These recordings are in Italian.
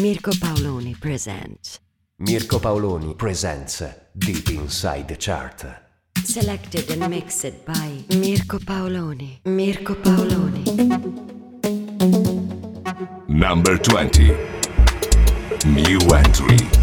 Mirko Paoloni presents. Mirko Paoloni presents Deep Inside the Chart. Selected and mixed by Mirko Paoloni. Mirko Paoloni. Number 20. New entry.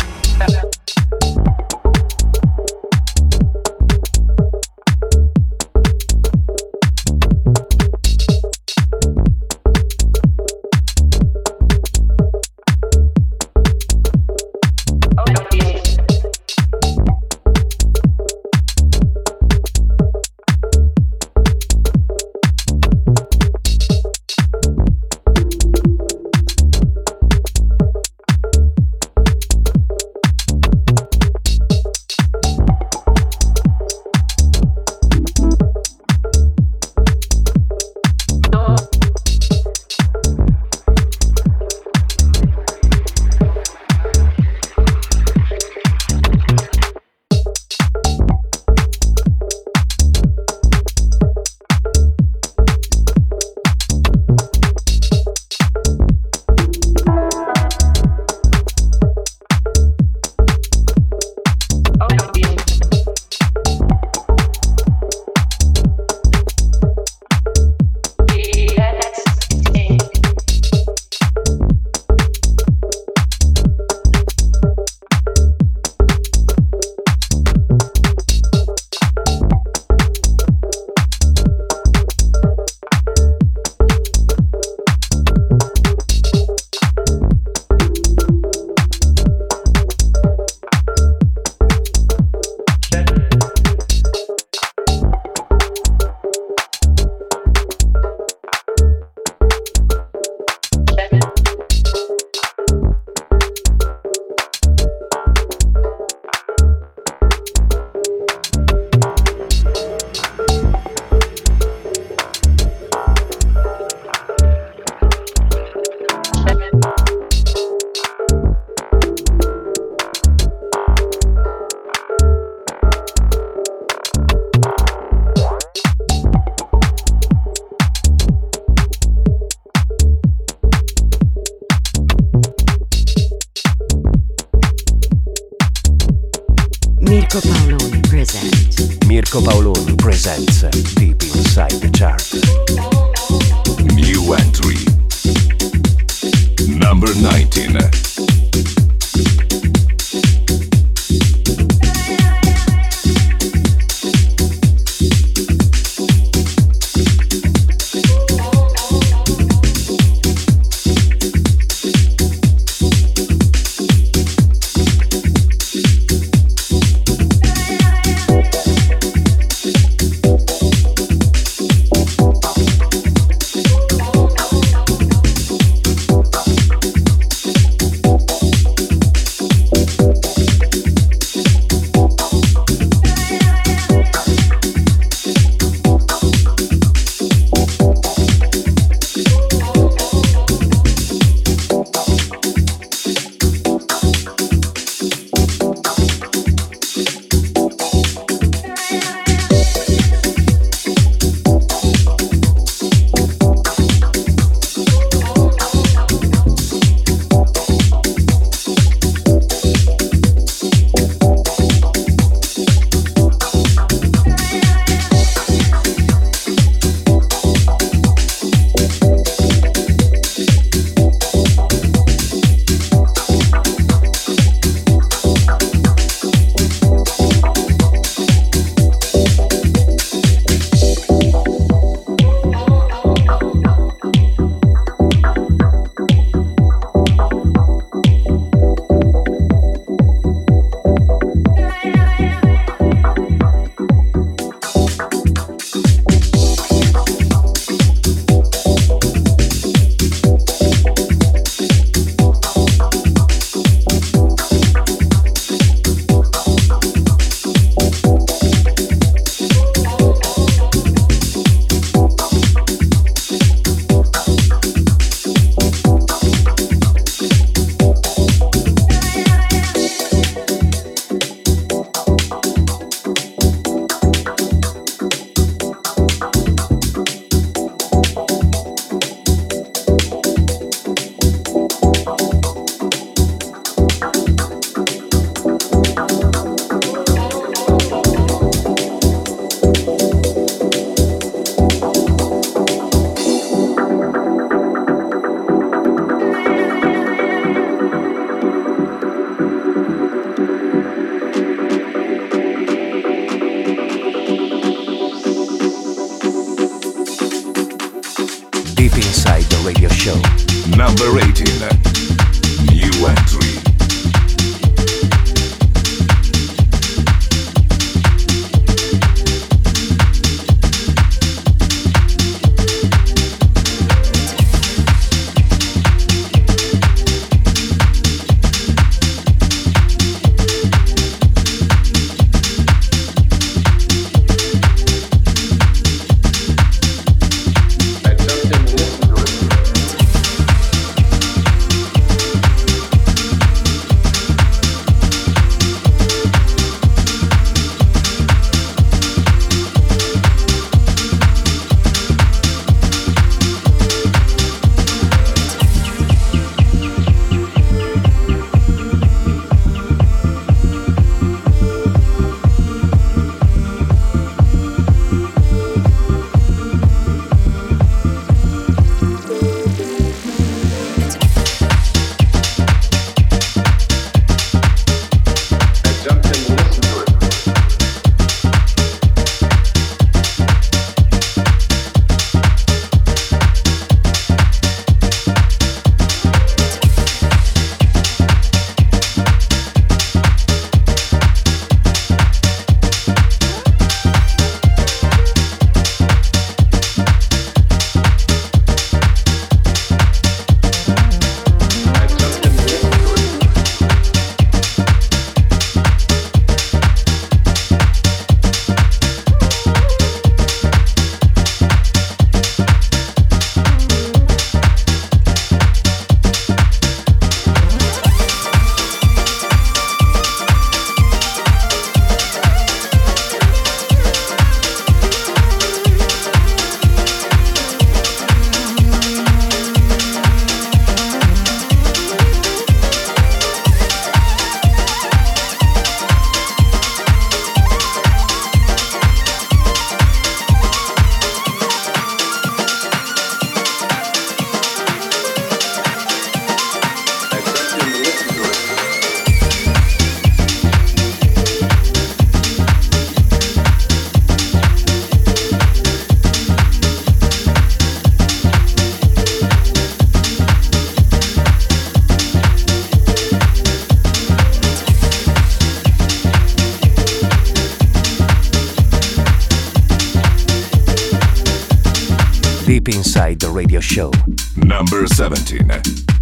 Inside the Radio Show. Number 17.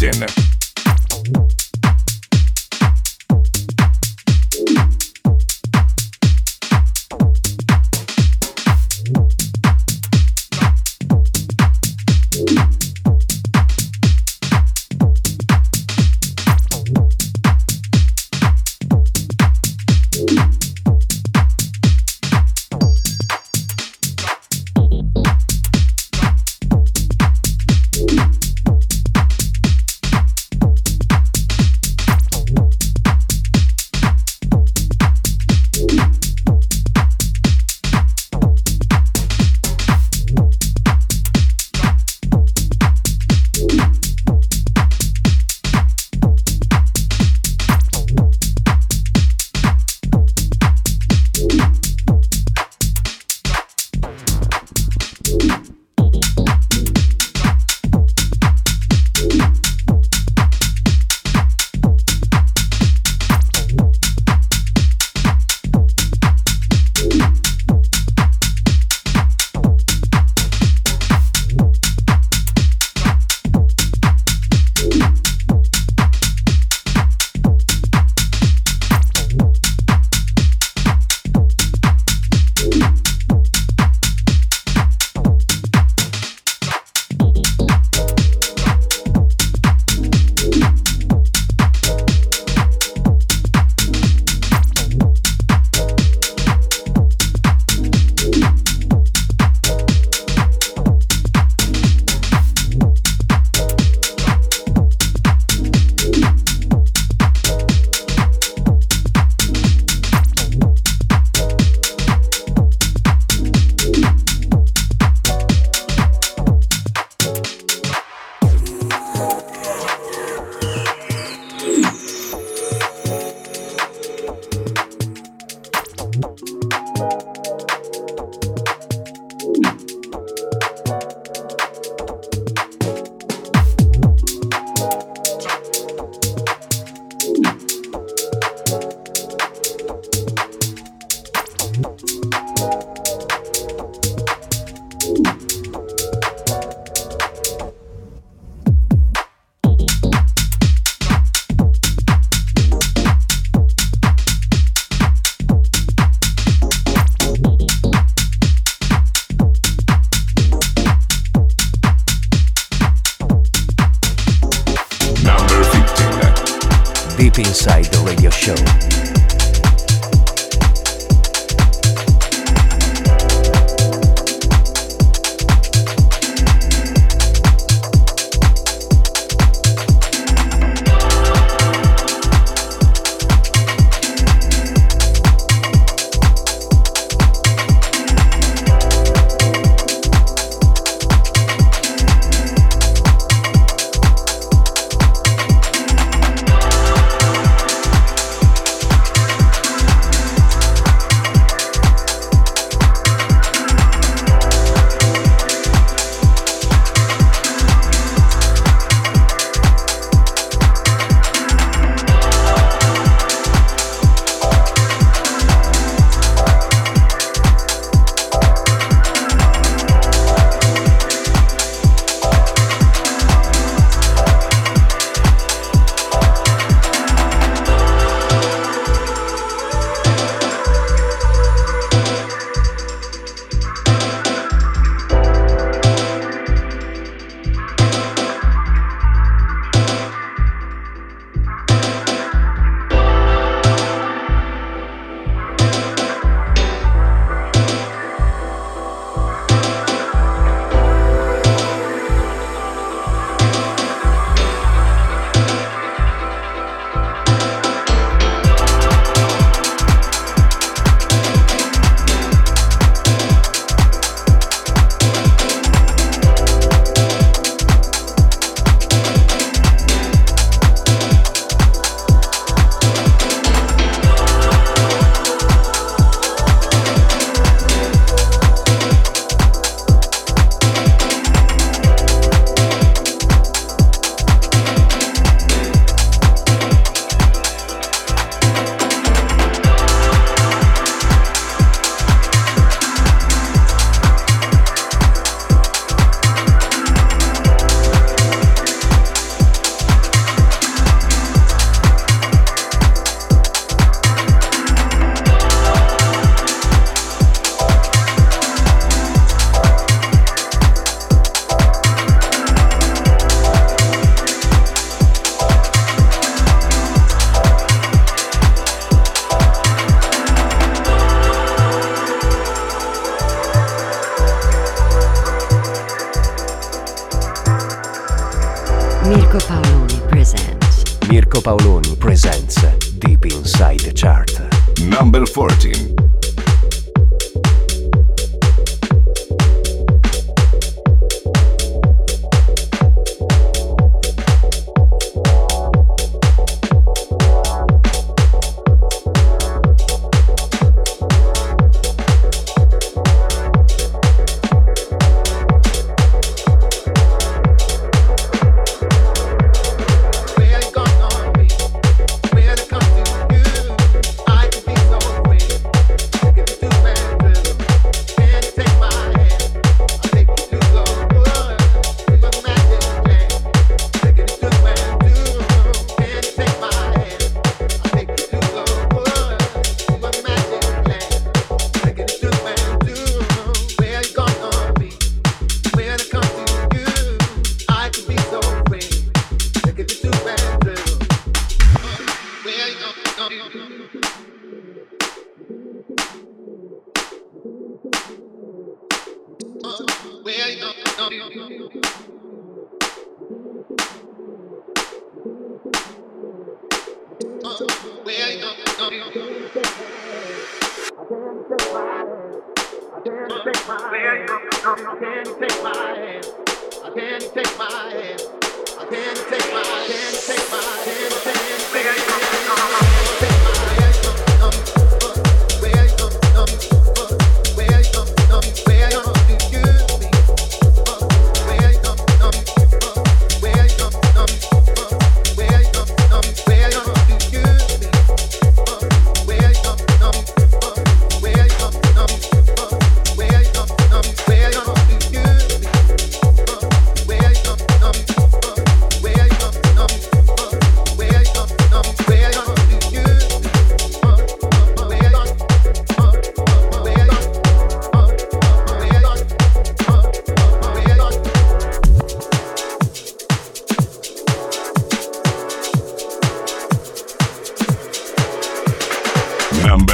Number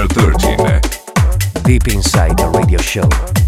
13. Deep inside the radio show.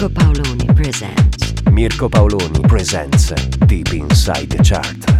Mirko Paoloni presents. Mirko Paoloni presents Deep Inside the Chart.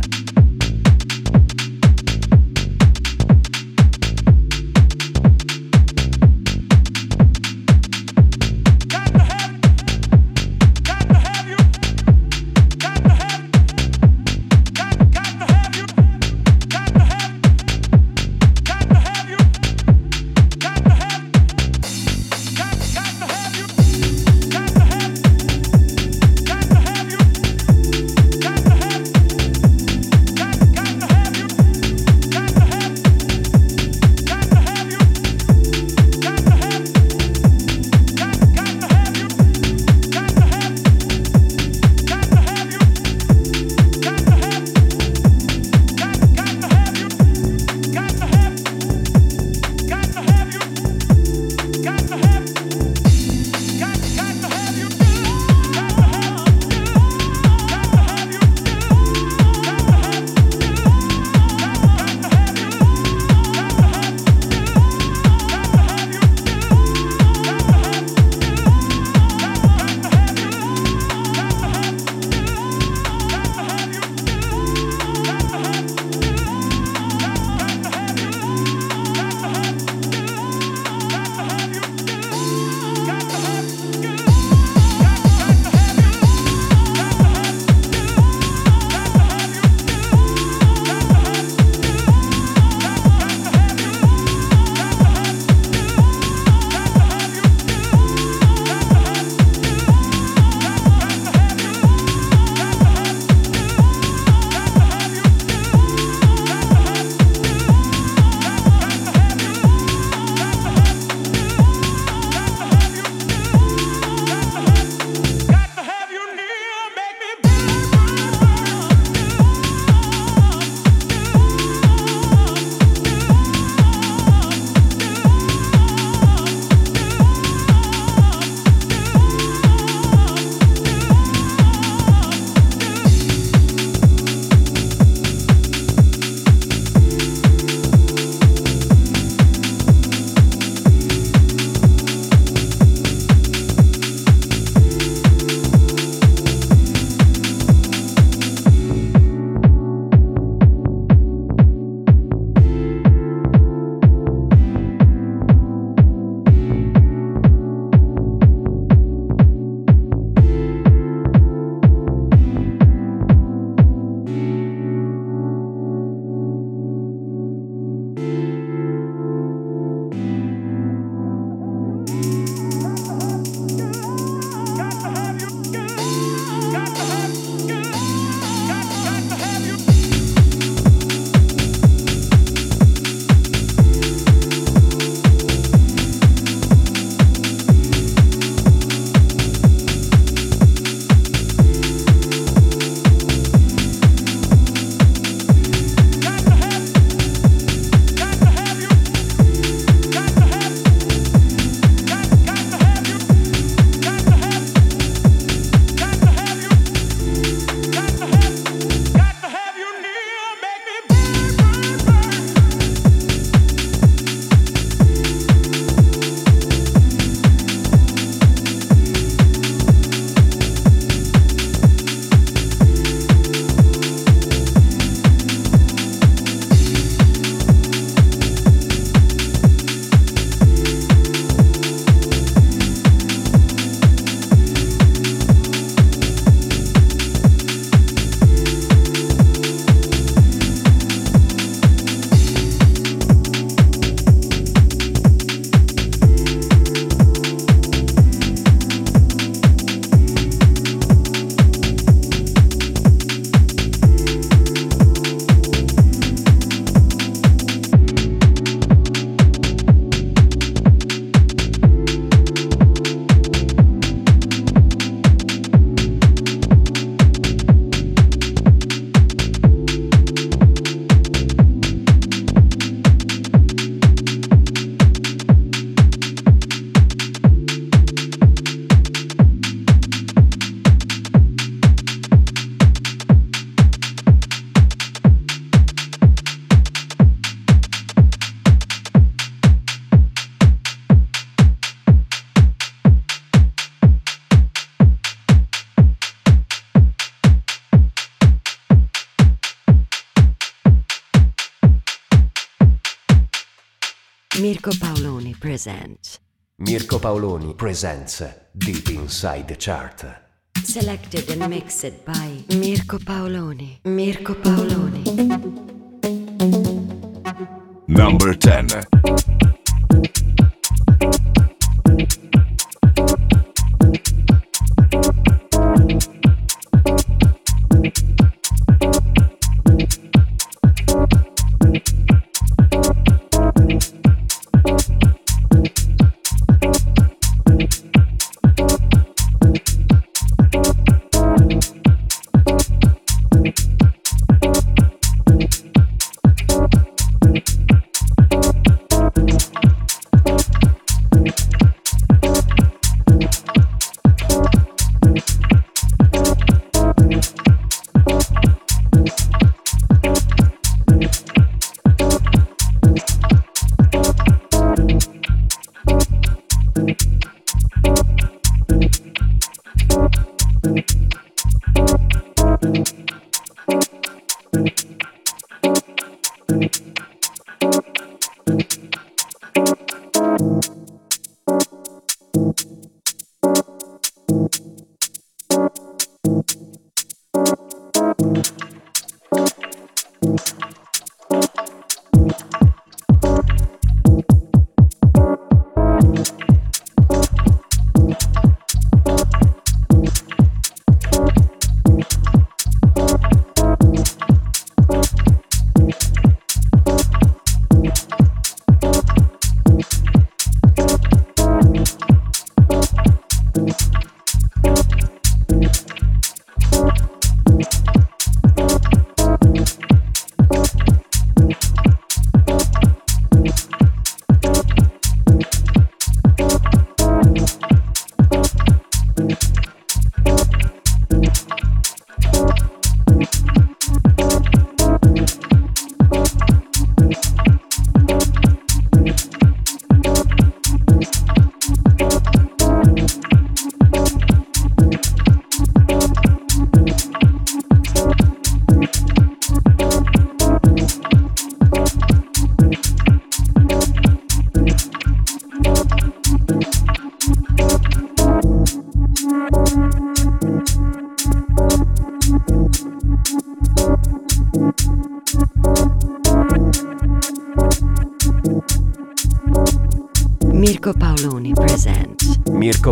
Presents Deep Inside the Chart. Selected and mixed by Mirko Paoloni. Mirko Paoloni. Number 10.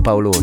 Mirko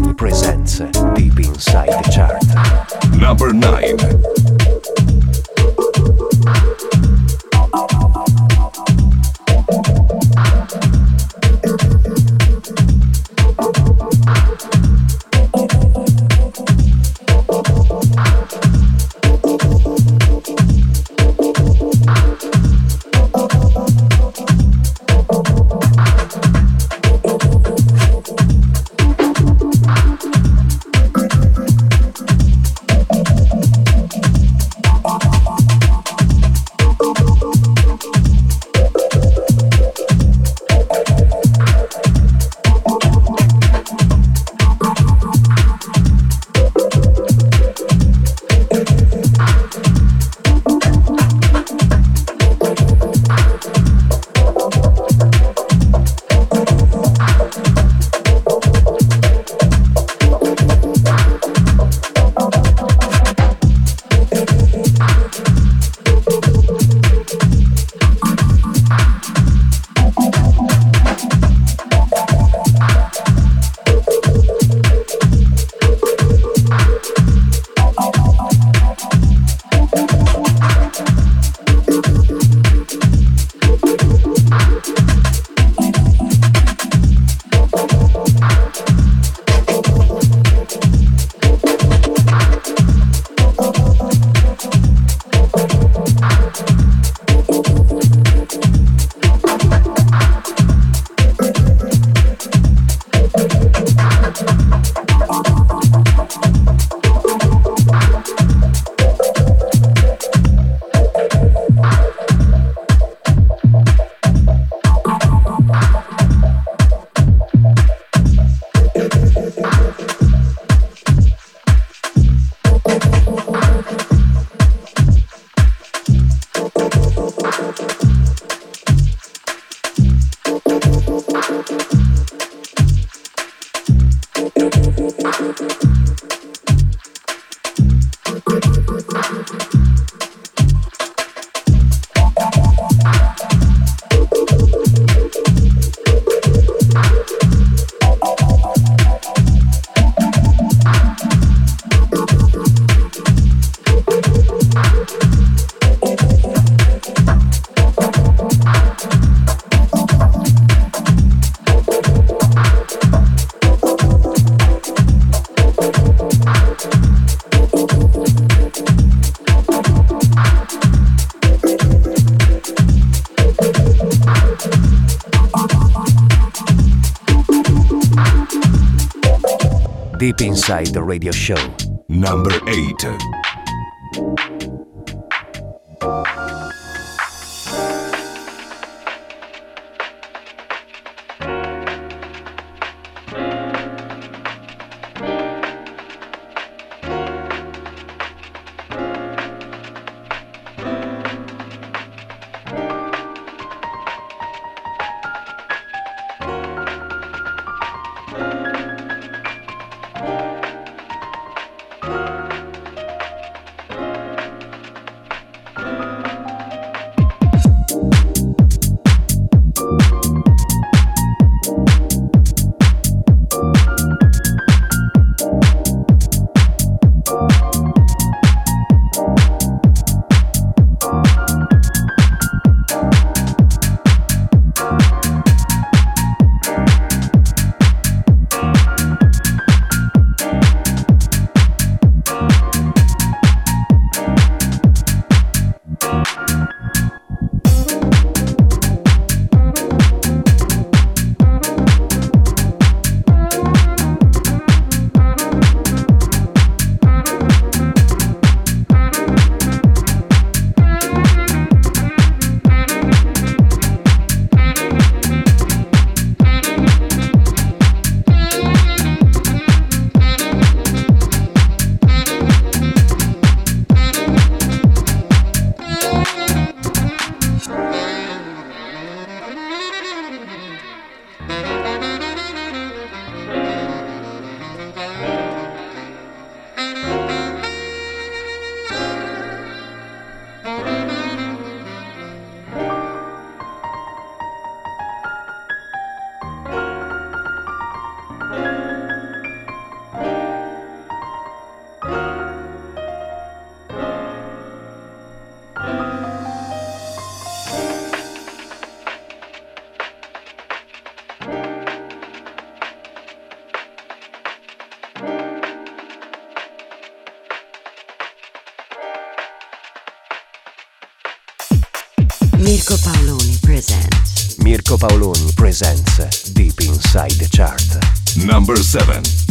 Deep Inside the Radio Show. Number 8. Paoloni presents Deep Inside the Chart. Number 7.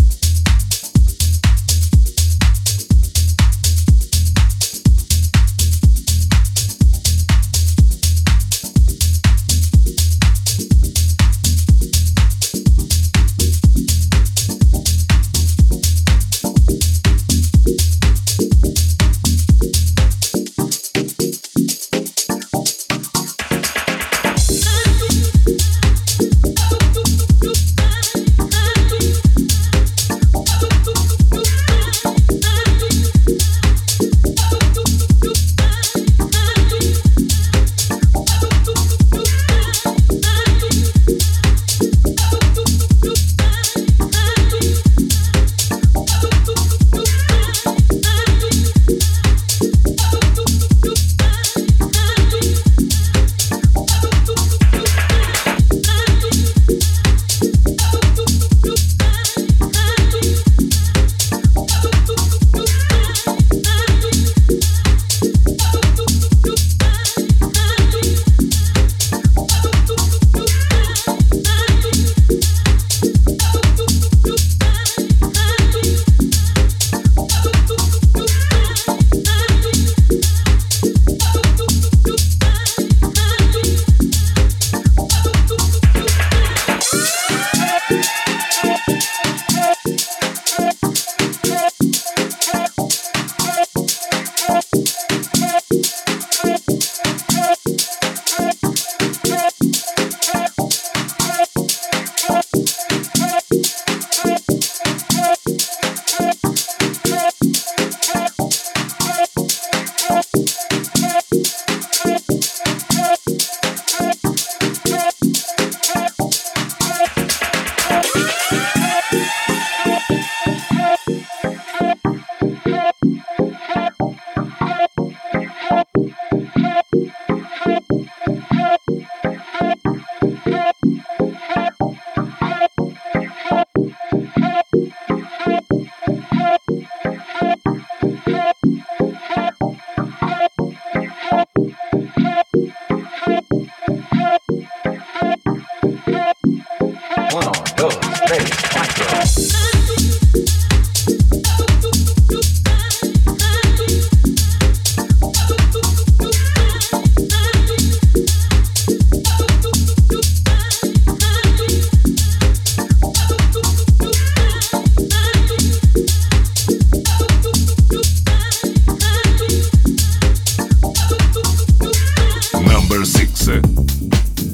Number 6.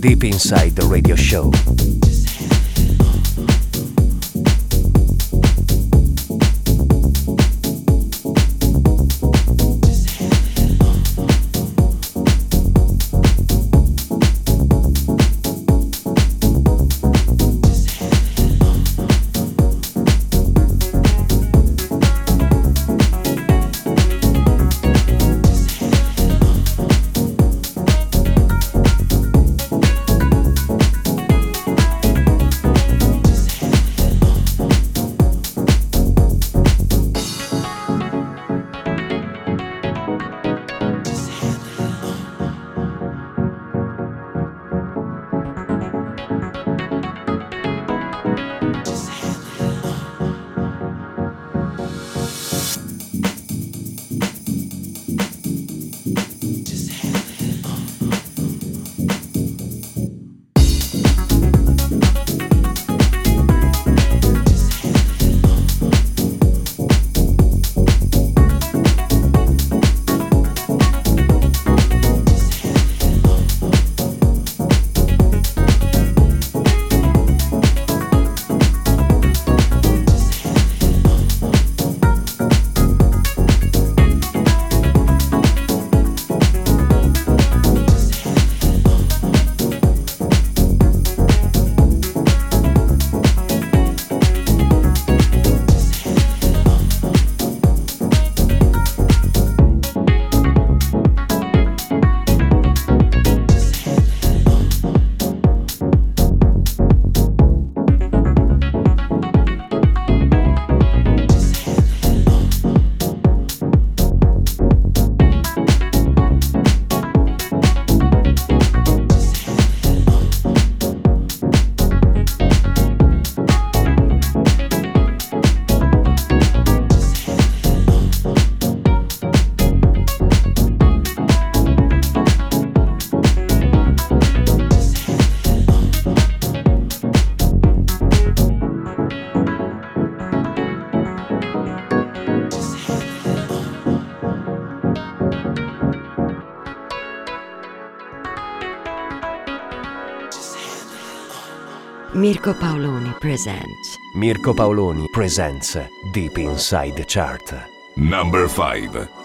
Deep Inside the Radio Show. Mirko Paoloni presents Mirko Paoloni presents Deep Inside the Chart. Number 5.